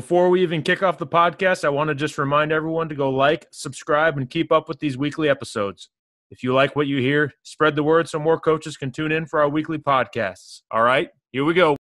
Before we even kick off the podcast, I want to just remind everyone to go like, subscribe, and keep up with these weekly episodes. If you like what you hear, spread the word so more coaches can tune in for our weekly podcasts. All right, here we go.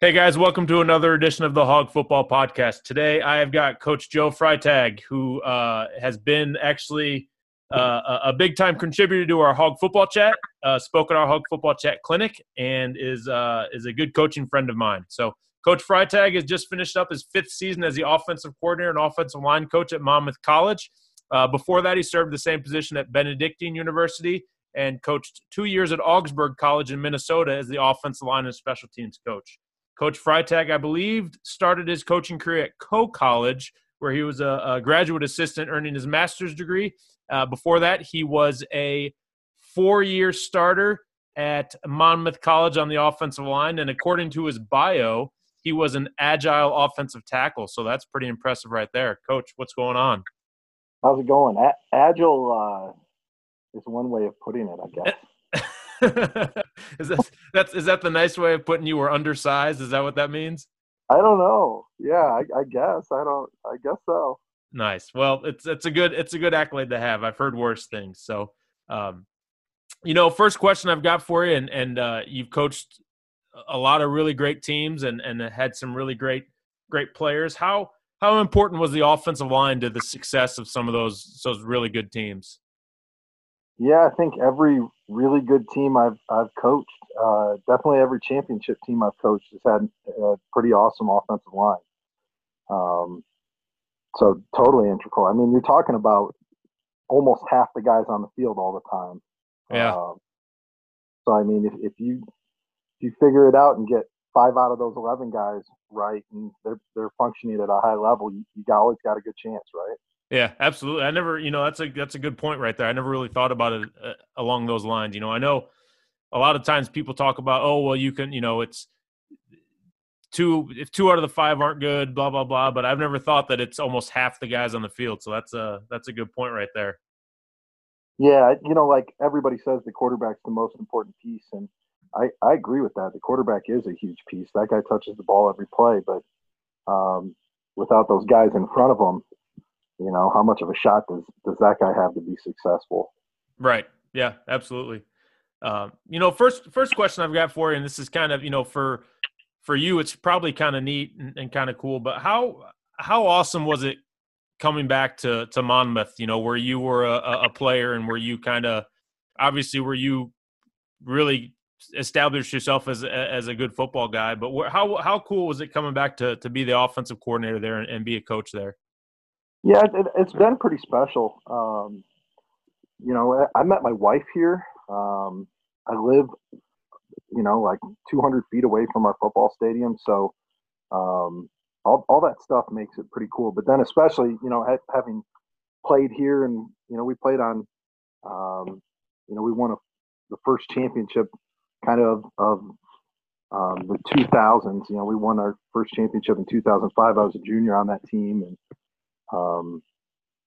Hey guys, welcome to another edition of the Hog Football Podcast. Today I have got Coach Joe Freitag, who uh, has been actually uh, a big time contributor to our Hog Football Chat, uh, spoke at our Hog Football Chat clinic, and is uh, is a good coaching friend of mine. So Coach Freitag has just finished up his fifth season as the offensive coordinator and offensive line coach at Monmouth College. Uh, before that, he served the same position at Benedictine University and coached two years at Augsburg College in Minnesota as the offensive line and special teams coach. Coach Freitag, I believe, started his coaching career at Coe College, where he was a, a graduate assistant earning his master's degree. Uh, before that, he was a four year starter at Monmouth College on the offensive line. And according to his bio, he was an agile offensive tackle. So that's pretty impressive right there. Coach, what's going on? How's it going? A- agile uh, is one way of putting it, I guess. is that that's is that the nice way of putting you were undersized? Is that what that means? I don't know. Yeah, I, I guess I don't. I guess so. Nice. Well, it's it's a good it's a good accolade to have. I've heard worse things. So, um, you know, first question I've got for you, and and uh, you've coached a lot of really great teams and and had some really great great players. How how important was the offensive line to the success of some of those those really good teams? Yeah, I think every really good team I've I've coached, uh, definitely every championship team I've coached has had a pretty awesome offensive line. Um, so totally integral. I mean, you're talking about almost half the guys on the field all the time. Yeah. Um, so I mean, if, if you you figure it out and get five out of those 11 guys right and they're they're functioning at a high level you, you always got a good chance right? Yeah absolutely. I never you know that's a that's a good point right there. I never really thought about it uh, along those lines. You know i know a lot of times people talk about oh well you can you know it's two if two out of the five aren't good blah blah blah but i've never thought that it's almost half the guys on the field. So that's a that's a good point right there. Yeah you know like everybody says the quarterback's the most important piece and I, I agree with that. The quarterback is a huge piece. That guy touches the ball every play, but um, without those guys in front of him, you know, how much of a shot does does that guy have to be successful? Right. Yeah. Absolutely. Um, you know, first first question I've got for you, and this is kind of you know for for you, it's probably kind of neat and, and kind of cool. But how how awesome was it coming back to to Monmouth? You know, where you were a, a player and where you kind of obviously where you really established yourself as as a good football guy. But wh- how how cool was it coming back to to be the offensive coordinator there and, and be a coach there? Yeah, it, has been pretty special. Um, you know, I met my wife here. Um, I live, you know, like 200 feet away from our football stadium, so um, all all that stuff makes it pretty cool. But then, especially, you know, having played here, and you know, we played on, um, you know, we won a, the first championship kind of of um, the 2000s. You know, we won our first championship in 2005. I was a junior on that team, and um,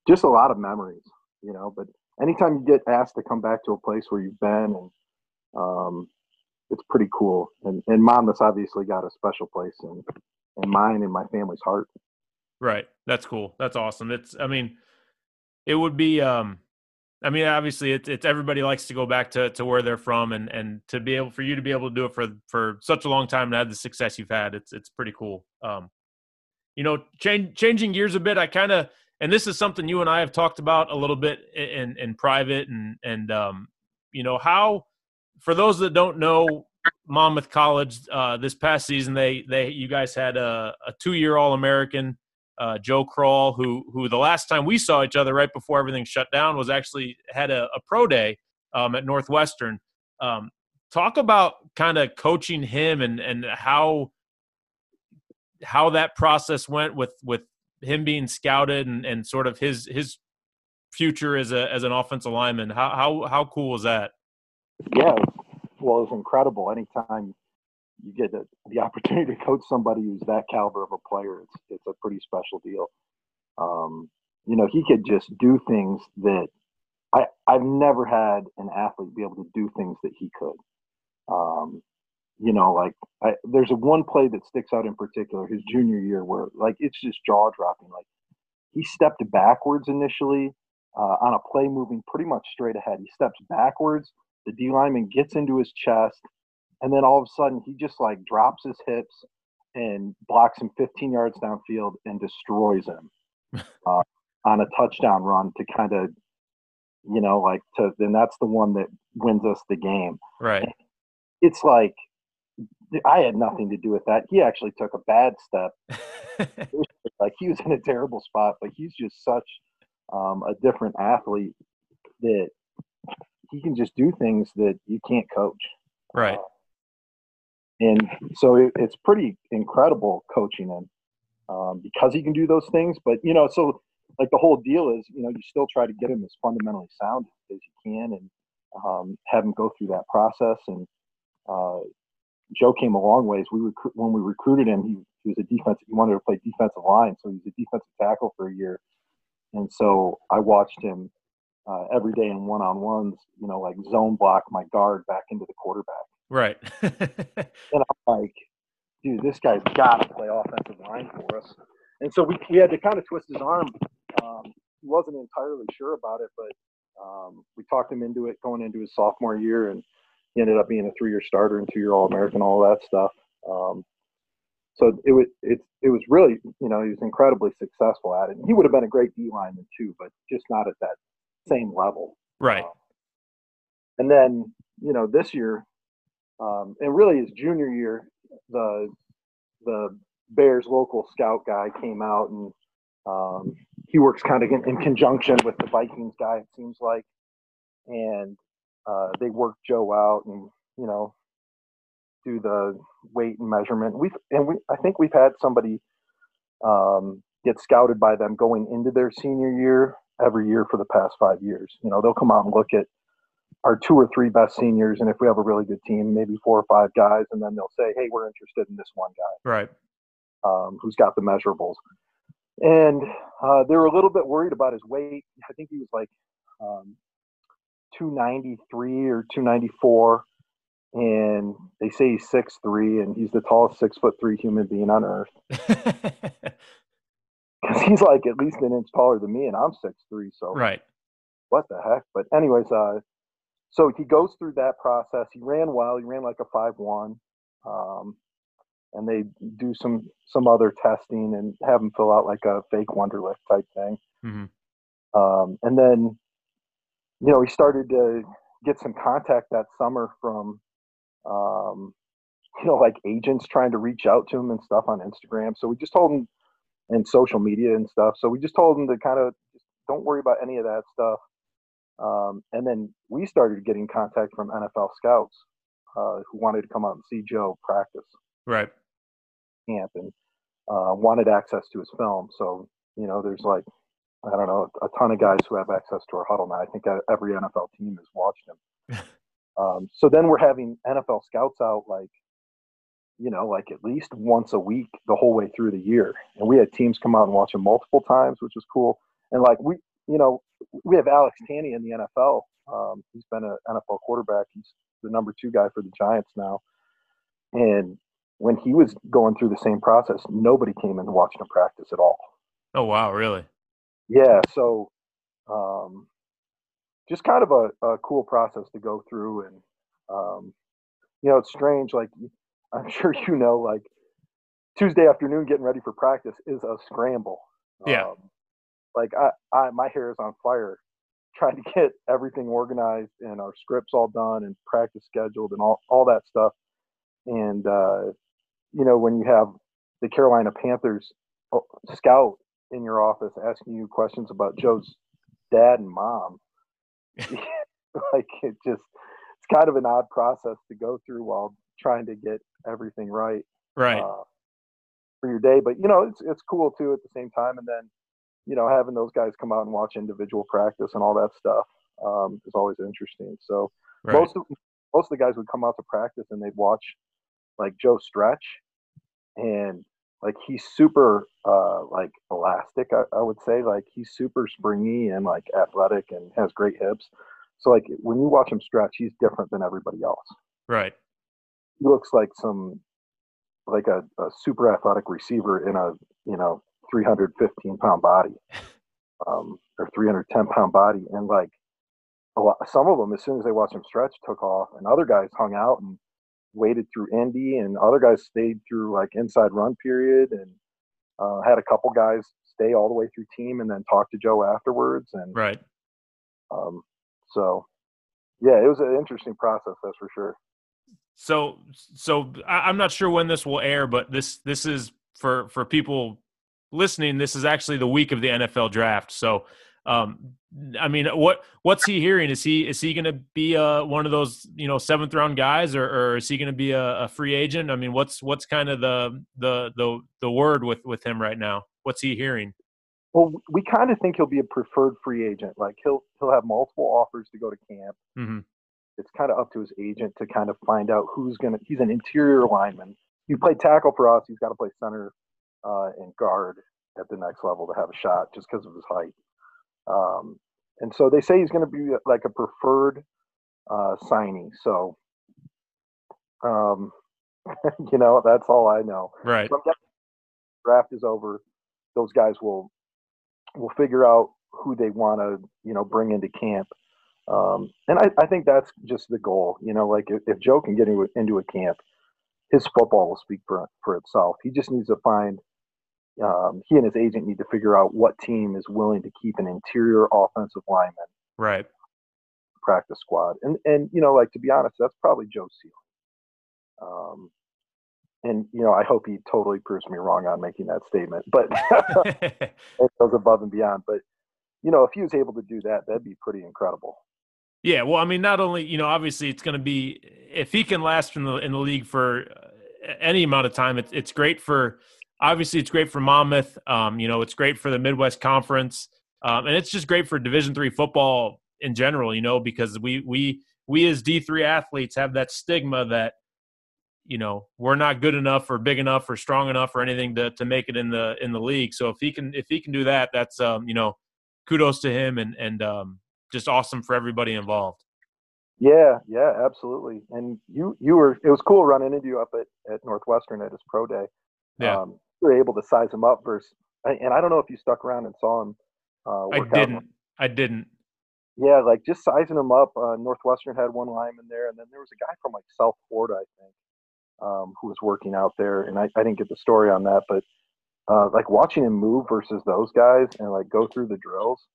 just a lot of memories. You know, but anytime you get asked to come back to a place where you've been, and um, it's pretty cool. And and Monmouth's obviously got a special place in in mine and my family's heart. Right. That's cool. That's awesome. It's. I mean, it would be. um I mean, obviously, it's it's everybody likes to go back to, to where they're from, and and to be able for you to be able to do it for for such a long time and have the success you've had, it's it's pretty cool. Um, you know, change, changing gears a bit, I kind of, and this is something you and I have talked about a little bit in in private, and and um, you know how, for those that don't know, Monmouth College uh, this past season, they they you guys had a, a two year All American, uh, Joe Crawl, who who the last time we saw each other right before everything shut down was actually had a, a pro day um, at Northwestern. Um, talk about kind of coaching him and and how how that process went with with him being scouted and, and sort of his his future as a as an offensive lineman. How how how cool was that? Yeah, well, it's incredible. Anytime you get the, the opportunity to coach somebody who's that caliber of a player, it's it's a pretty special deal. Um, you know, he could just do things that I I've never had an athlete be able to do things that he could. Um, you know, like I, there's a one play that sticks out in particular, his junior year, where like it's just jaw dropping. Like he stepped backwards initially uh, on a play moving pretty much straight ahead. He steps backwards, the D lineman gets into his chest, and then all of a sudden he just like drops his hips and blocks him 15 yards downfield and destroys him uh, on a touchdown run to kind of, you know, like to. Then that's the one that wins us the game. Right. And it's like I had nothing to do with that. He actually took a bad step. like he was in a terrible spot, but he's just such um, a different athlete that he can just do things that you can't coach. Right. Uh, and so it, it's pretty incredible coaching him um, because he can do those things. But you know, so like the whole deal is, you know, you still try to get him as fundamentally sound as you can, and um, have him go through that process. And uh, Joe came a long ways. We recru- when we recruited him, he, he was a defensive. He wanted to play defensive line, so he was a defensive tackle for a year. And so I watched him uh, every day in one on ones. You know, like zone block my guard back into the quarterback. Right. and I'm like, dude, this guy's got to play offensive line for us. And so we, we had to kind of twist his arm. Um, he wasn't entirely sure about it, but um, we talked him into it going into his sophomore year, and he ended up being a three-year starter and two-year All-American, all that stuff. Um, so it was it it was really you know he was incredibly successful at it. And he would have been a great D lineman too, but just not at that same level. Right. Um, and then you know this year, um, and really his junior year, the the Bears local scout guy came out and um, he works kind of in, in, conjunction with the Vikings guy. It seems like, and uh, they work Joe out and you know do the weight and measurement. We and we I think we've had somebody um, get scouted by them going into their senior year every year for the past five years. You know, they'll come out and look at our two or three best seniors, and if we have a really good team, maybe four or five guys, and then they'll say, "Hey, we're interested in this one guy." Right. Um, who's got the measurables? And uh, they were a little bit worried about his weight. I think he was like um, 293 or 294 and they say he's six three and he's the tallest six foot three human being on earth because he's like at least an inch taller than me and i'm six three so right what the heck but anyways uh so he goes through that process he ran well he ran like a five one um and they do some some other testing and have him fill out like a fake wonderlic type thing mm-hmm. um and then you know he started to get some contact that summer from um, you know, like agents trying to reach out to him and stuff on Instagram. So we just told him and social media and stuff. So we just told him to kind of just don't worry about any of that stuff. Um, and then we started getting contact from NFL scouts uh, who wanted to come out and see Joe practice. Right. Camp and uh, wanted access to his film. So, you know, there's like, I don't know, a ton of guys who have access to our Hudl now. I think every NFL team has watched him. Um, so then we're having NFL scouts out like, you know, like at least once a week the whole way through the year. And we had teams come out and watch him multiple times, which was cool. And like we, you know, we have Alex Tanney in the NFL. Um, he's been an NFL quarterback. He's the number two guy for the Giants now. And when he was going through the same process, nobody came in watching him practice at all. Oh wow, really? Yeah. So um, just kind of a, a cool process to go through and um, you know it's strange like i'm sure you know like Tuesday afternoon getting ready for practice is a scramble. Yeah. Um, like I, I, my hair is on fire trying to get everything organized and our scripts all done and practice scheduled and all, all that stuff. And, uh, you know, when you have the Carolina Panthers uh, scout in your office asking you questions about Joe's dad and mom, like it just, it's kind of an odd process to go through while trying to get everything right. Right. Uh, for your day, but you know, it's, it's cool too at the same time. And then, you know, having those guys come out and watch individual practice and all that stuff um, is always interesting. So right. most of most of the guys would come out to practice and they'd watch like Joe stretch, and like he's super uh, like elastic. I, I would say like he's super springy and like athletic and has great hips. So like when you watch him stretch, he's different than everybody else. Right. He looks like some like a, a super athletic receiver in a you know 315 pound body um, or 310 pound body. And like a lot, some of them, as soon as they watched him stretch, took off, and other guys hung out and waited through Indy, and other guys stayed through like inside run period, and uh, had a couple guys stay all the way through team and then talk to Joe afterwards. And right. Um, so, yeah, it was an interesting process, that's for sure. So, so I'm not sure when this will air, but this this is for for people listening, this is actually the week of the NFL draft. So, um, I mean, what what's he hearing? Is he is he going to be uh, one of those you know seventh round guys, or, or is he going to be a, a, free agent? I mean, what's what's kind of the the the the word with with him right now? What's he hearing? Well, we kind of think he'll be a preferred free agent. Like he'll he'll have multiple offers to go to camp. Mm-hmm. It's kind of up to his agent to kind of find out who's going to. He's an interior lineman. He played tackle for us. He's got to play center uh, and guard at the next level to have a shot just because of his height. Um, and so they say he's going to be like a preferred uh, signing. So, um, you know, that's all I know. Right. draft is over. Those guys will will figure out who they want to, you know, bring into camp. Um, and I, I think that's just the goal. You know, like if, if Joe can get into, into a camp, his football will speak for for itself. He just needs to find um, he and his agent need to figure out what team is willing to keep an interior offensive lineman right. practice squad. And and you know like to be honest that's probably Joe ceiling. Um, and you know i hope he totally proves me wrong on making that statement but it goes above and beyond. But you know if he was able to do that that'd be pretty incredible. Yeah well i mean not only you know obviously it's going to be if he can last in the in the league for uh, any amount of time it's it's great for obviously it's great for Monmouth. Um, you know, it's great for the Midwest Conference, um, and it's just great for Division three football in general. You know, because we we we as D three athletes have that stigma that you know we're not good enough or big enough or strong enough or anything to to make it in the in the league. So if he can if he can do that, that's um, you know, kudos to him and and um, just awesome for everybody involved. Yeah, yeah, absolutely. And you you were it was cool running into you up at, at Northwestern at his pro day. Yeah. Um, were able to size him up versus, and I don't know if you stuck around and saw him. Uh, I didn't. I didn't. Yeah, like just sizing him up. Uh, Northwestern had one lineman there, and then there was a guy from like South Florida, I think, um, who was working out there. And I, I didn't get the story on that, but uh, like watching him move versus those guys and like go through the drills.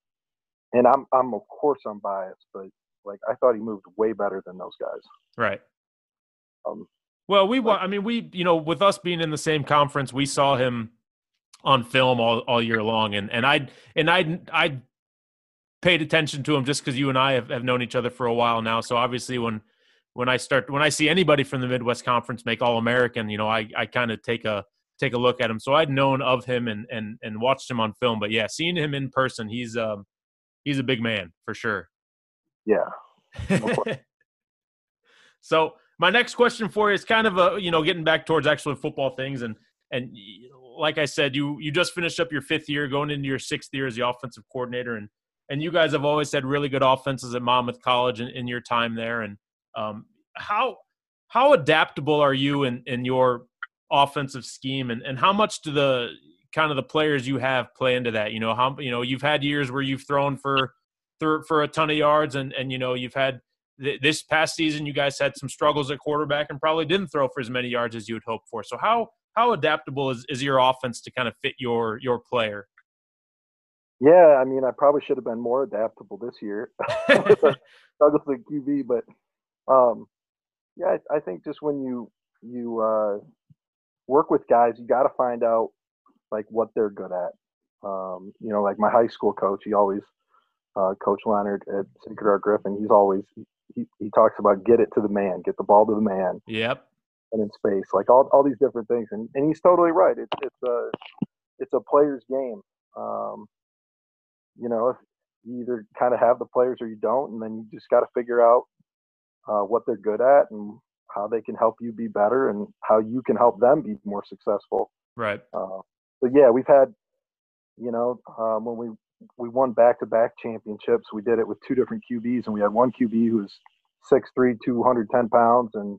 And I'm, I'm of course I'm biased, but like I thought he moved way better than those guys. Right. Um, well, we I mean, we you know, with us being in the same conference, we saw him on film all, all year long, and and I and I I paid attention to him just because you and I have, have known each other for a while now. So obviously, when when I start when I see anybody from the Midwest Conference make All American, you know, I I kind of take a take a look at him. So I'd known of him and and and watched him on film, but yeah, seeing him in person, he's um he's a big man for sure. Yeah. so my next question for you is kind of a you know getting back towards actual football things and and like I said, you you just finished up your fifth year, going into your sixth year as the offensive coordinator, and and you guys have always had really good offenses at Monmouth College in, in your time there. And um, how how adaptable are you in in your offensive scheme, and and how much do the kind of the players you have play into that? You know how you know you've had years where you've thrown for for, for a ton of yards, and and you know you've had this past season, you guys had some struggles at quarterback and probably didn't throw for as many yards as you would hope for. So how how adaptable is, is your offense to kind of fit your your player? Yeah, I mean, I probably should have been more adaptable this year. Struggles at QB, but um, yeah, I, I, think just when you you uh, work with guys, you got to find out like what they're good at. Um, you know, like my high school coach, he always uh, Coach Leonard at Sacred Heart Griffin. He's always he, he talks about get it to the man, get the ball to the man. Yep. And in space, like all, all these different things, and, and he's totally right. It's it's a it's a player's game. Um, you know, if you either kind of have the players or you don't, and then you just got to figure out uh, what they're good at and how they can help you be better and how you can help them be more successful. Right. Uh, but yeah, we've had, you know, um, when we we won back-to-back championships. We did it with two different QBs, and we had one QB who was 6'3", 210 pounds, and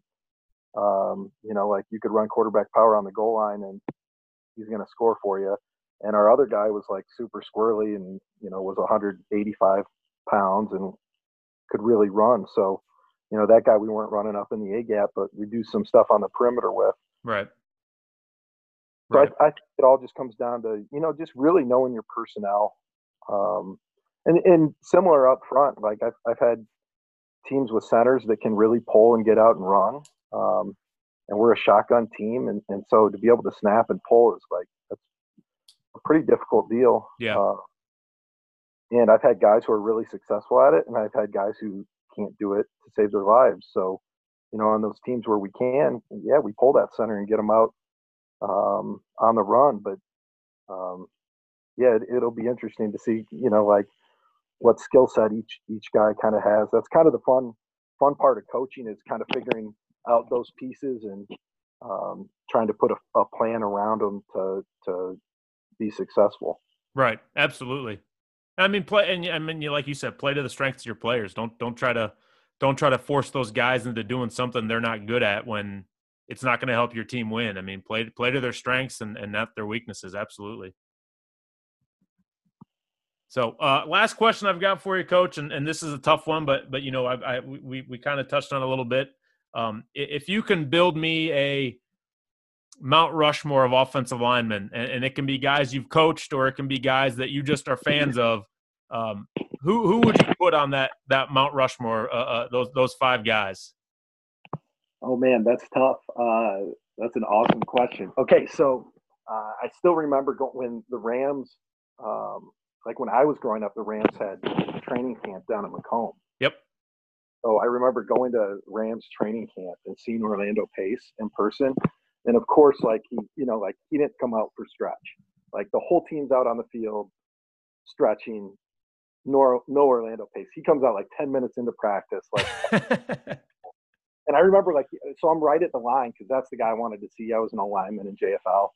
um, you know, like you could run quarterback power on the goal line, and he's going to score for you. And our other guy was like super squirrely, and you know, was 185 pounds and could really run. So, you know, that guy we weren't running up in the A gap, but we do some stuff on the perimeter with. Right. So right. I, I think it all just comes down to you know just really knowing your personnel um, and, and similar up front, like I've, I've had teams with centers that can really pull and get out and run. Um, and we're a shotgun team. And, and so to be able to snap and pull is like, that's a pretty difficult deal. Yeah. Uh, and I've had guys who are really successful at it, and I've had guys who can't do it to save their lives. So, you know, on those teams where we can, yeah, we pull that center and get them out um, on the run. But um, yeah, it, will be interesting to see, you know, like what skill set each each guy kind of has. That's kind of the fun fun part of coaching is kind of figuring out those pieces and um, trying to put a, a plan around them to to be successful. Right. Absolutely. I mean, play and I mean, you, like you said, play to the strengths of your players. Don't don't try to don't try to force those guys into doing something they're not good at when it's not going to help your team win. I mean, play play to their strengths and, and not their weaknesses. Absolutely. So, uh, last question I've got for you, Coach, and, and this is a tough one, but but you know, I, I we we kind of touched on a little bit. Um, if you can build me a Mount Rushmore of offensive linemen, and, and, it can be guys you've coached, or it can be guys that you just are fans of, um, who who would you put on that that Mount Rushmore? Uh, uh, those those five guys. Oh man, that's tough. Uh, that's an awesome question. Okay, so uh, I still remember when the Rams um, like when I was growing up, the Rams had training camp down in Macomb. Yep. So I remember going to Rams training camp and seeing Orlando Pace in person. And of course, like he, you know, like he didn't come out for stretch. Like the whole team's out on the field stretching. No, no Orlando Pace. He comes out like 10 minutes into practice. Like, and I remember like, so I'm right at the line because that's the guy I wanted to see. I was an alignment in JFL.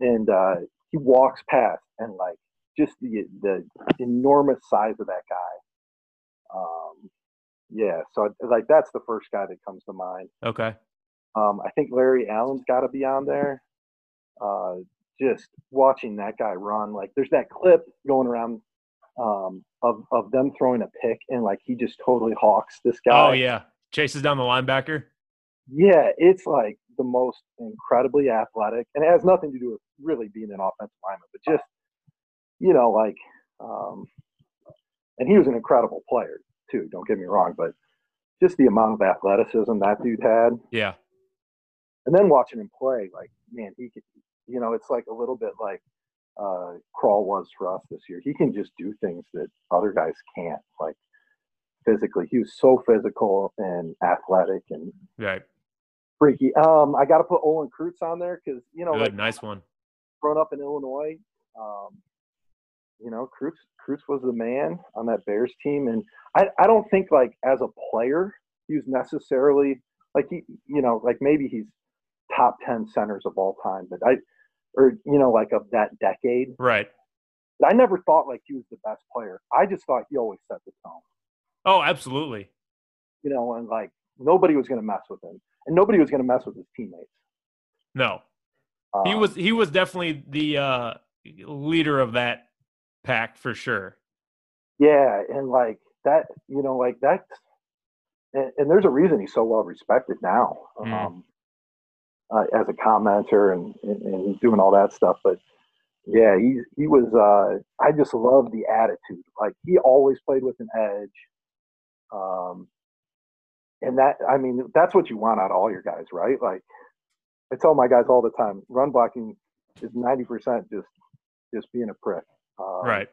And uh, he walks past and like just the the enormous size of that guy. Um, yeah, so like that's the first guy that comes to mind. Okay. Um, I think Larry Allen's got to be on there. Uh, just watching that guy run, like there's that clip going around um, of of them throwing a pick and like he just totally hawks this guy. Oh yeah, chases down the linebacker. Yeah, it's like the most incredibly athletic, and it has nothing to do with really being an offensive lineman, but just you know, like, um, and he was an incredible player too. Don't get me wrong, but just the amount of athleticism that dude had. Yeah. And then watching him play, like, man, he could, you know, it's like a little bit like uh, Crawl was for us this year. He can just do things that other guys can't, like physically. He was so physical and athletic and right. freaky. Um, I got to put Olin Kreutz on there because you know, Good, like, nice one. Grown up in Illinois, um, you know, Kreutz, Kreutz was the man on that Bears team, and I, I don't think like as a player he was necessarily like he, you know, like maybe he's top ten centers of all time, but I, or you know, like of that decade, right? But I never thought like he was the best player. I just thought he always set the tone. Oh, absolutely. You know, and like nobody was going to mess with him, and nobody was going to mess with his teammates. No, um, he was he was definitely the uh, leader of that packed for sure. Yeah, and like that, you know, like that, and, and there's a reason he's so well respected now. Mm. Um, uh, as a commenter and, and, and doing all that stuff. But yeah, he he was. Uh, I just love the attitude. Like he always played with an edge. Um, and that I mean that's what you want out of all your guys, right? Like I tell my guys all the time, run blocking is ninety percent just just being a prick, um, right?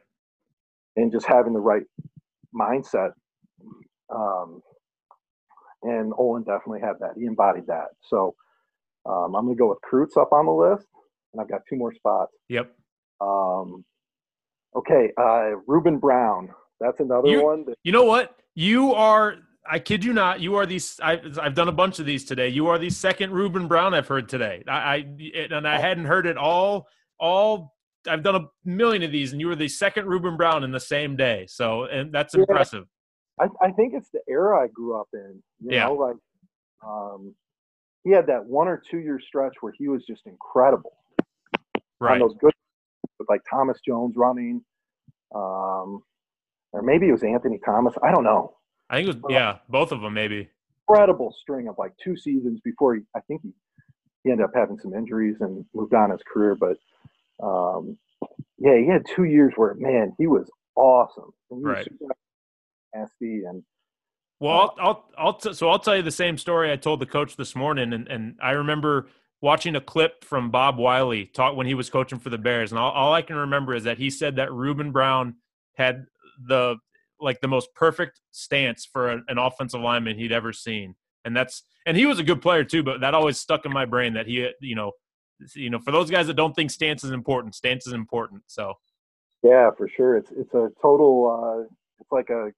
And just having the right mindset. Um, and Olin definitely had that. He embodied that. So um, I'm going to go with Kreutz up on the list, and I've got two more spots. Yep. Um, okay, uh, Ruben Brown. That's another you, one. That- you know what? You are. I kid you not. You are these. I've, I've done a bunch of these today. You are the second Ruben Brown I've heard today. I, I and I hadn't heard it all. All I've done a million of these, and you were the second Ruben Brown in the same day. So, and that's yeah, impressive. I, I think it's the era I grew up in. You yeah. know, like um, he had that one or two year stretch where he was just incredible. Right. On those good, like Thomas Jones running, um, or maybe it was Anthony Thomas. I don't know. I think it was yeah, both of them maybe. Incredible string of like two seasons before he. I think he he ended up having some injuries and moved on his career, but um, yeah, he had two years where man he was awesome. He right. Was nasty and well, I'll, I'll, I'll t- so I'll tell you the same story I told the coach this morning, and, and I remember watching a clip from Bob Wylie talk when he was coaching for the Bears, and all, all I can remember is that he said that Ruben Brown had the like the most perfect stance for an, an offensive lineman he'd ever seen, and that's and he was a good player too, but that always stuck in my brain that he you know you know for those guys that don't think stance is important, stance is important. So yeah, for sure, it's it's a total uh, it's like a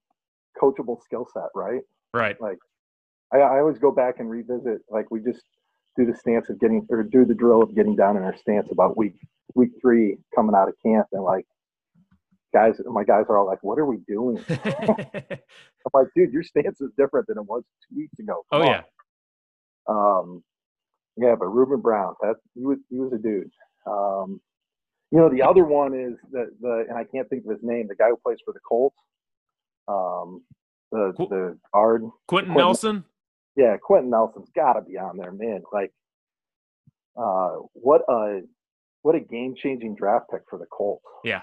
coachable skill set, right? Right. Like I, I always go back and revisit. Like we just do the stance of getting or do the drill of getting down in our stance about week week three coming out of camp, and like guys, my guys are all like, "What are we doing?" I'm like, "Dude, your stance is different than it was two weeks ago." Come oh on. yeah. Um, yeah, but Ruben Brown, that he was he was a dude. Um, you know, the other one is the the and I can't think of his name. The guy who plays for the Colts. Um, the Qu- the guard Quenton Nelson. Yeah, Quenton Nelson's got to be on there, man. Like, uh, what a what a game changing draft pick for the Colts. Yeah.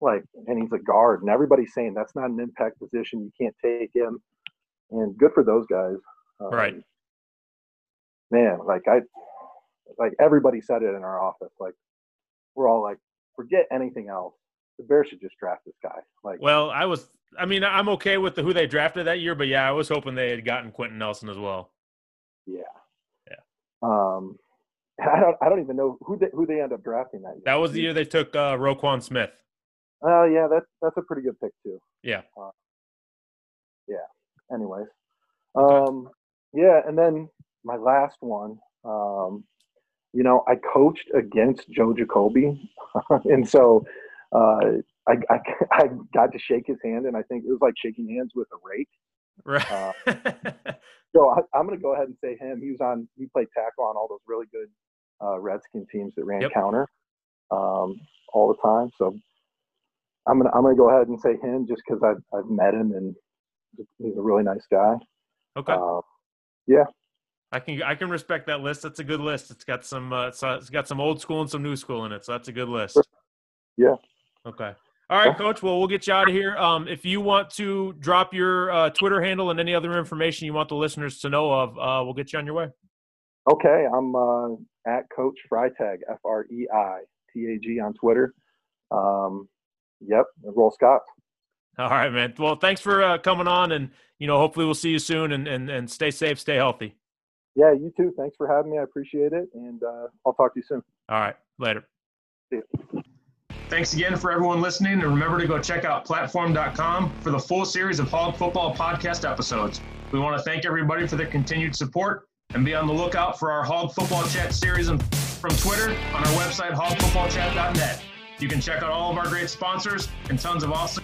Like, and he's a guard, and everybody's saying that's not an impact position. You can't take him, and good for those guys. Um, right. Man, like I, like everybody said it in our office. Like, we're all like, forget anything else. The Bears should just draft this guy. Like, well, I was I mean, I'm okay with the, who they drafted that year, but yeah, I was hoping they had gotten Quenton Nelson as well. Yeah. Yeah. Um, I don't, I don't even know who they, who they end up drafting that year. That was the year they took uh, Roquan Smith. Oh uh, yeah, that's that's a pretty good pick too. Yeah. Uh, yeah. Anyways, um, yeah, and then my last one, um, you know, I coached against Joe Jacoby, and so uh, I, I, I got to shake his hand, and I think it was like shaking hands with a rake. Right. Uh, so I, am going to go ahead and say him. He was on. He played tackle on all those really good uh, Redskin teams that ran yep. counter um, all the time. So I'm gonna I'm gonna go ahead and say him just because I've I've met him and he's a really nice guy. Okay. Uh, yeah. I can I can respect that list. That's a good list. It's got some uh, it's, it's got some old school and some new school in it. So that's a good list. Yeah. Okay. All right, Coach. Well, we'll get you out of here. Um, if you want to drop your uh, Twitter handle and any other information you want the listeners to know of, uh, we'll get you on your way. Okay, I'm uh, at Coach Freitag, F R E I T A G on Twitter. Um, yep, roll Scott. All right, man. Well, thanks for uh, coming on, and you know, hopefully, we'll see you soon. And and and stay safe, stay healthy. Yeah, you too. Thanks for having me. I appreciate it, and uh, I'll talk to you soon. All right, later. See you. Thanks again for everyone listening, and remember to go check out PLT4M.com for the full series of Hog Football podcast episodes. We want to thank everybody for their continued support and be on the lookout for our Hog Football Chat series from Twitter on our website, hogfootballchat.net. You can check out all of our great sponsors and tons of awesome